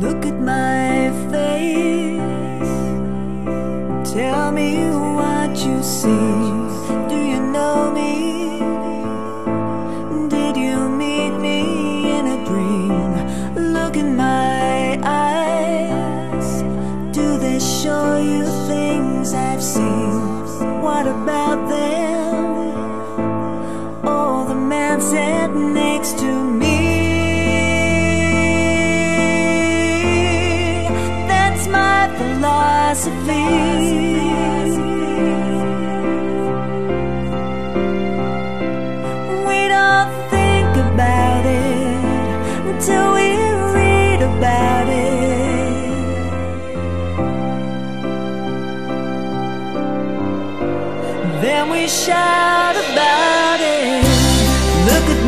Look at my face. Philosophy. We don't think about it until we read about it. Then we shout about it. Look at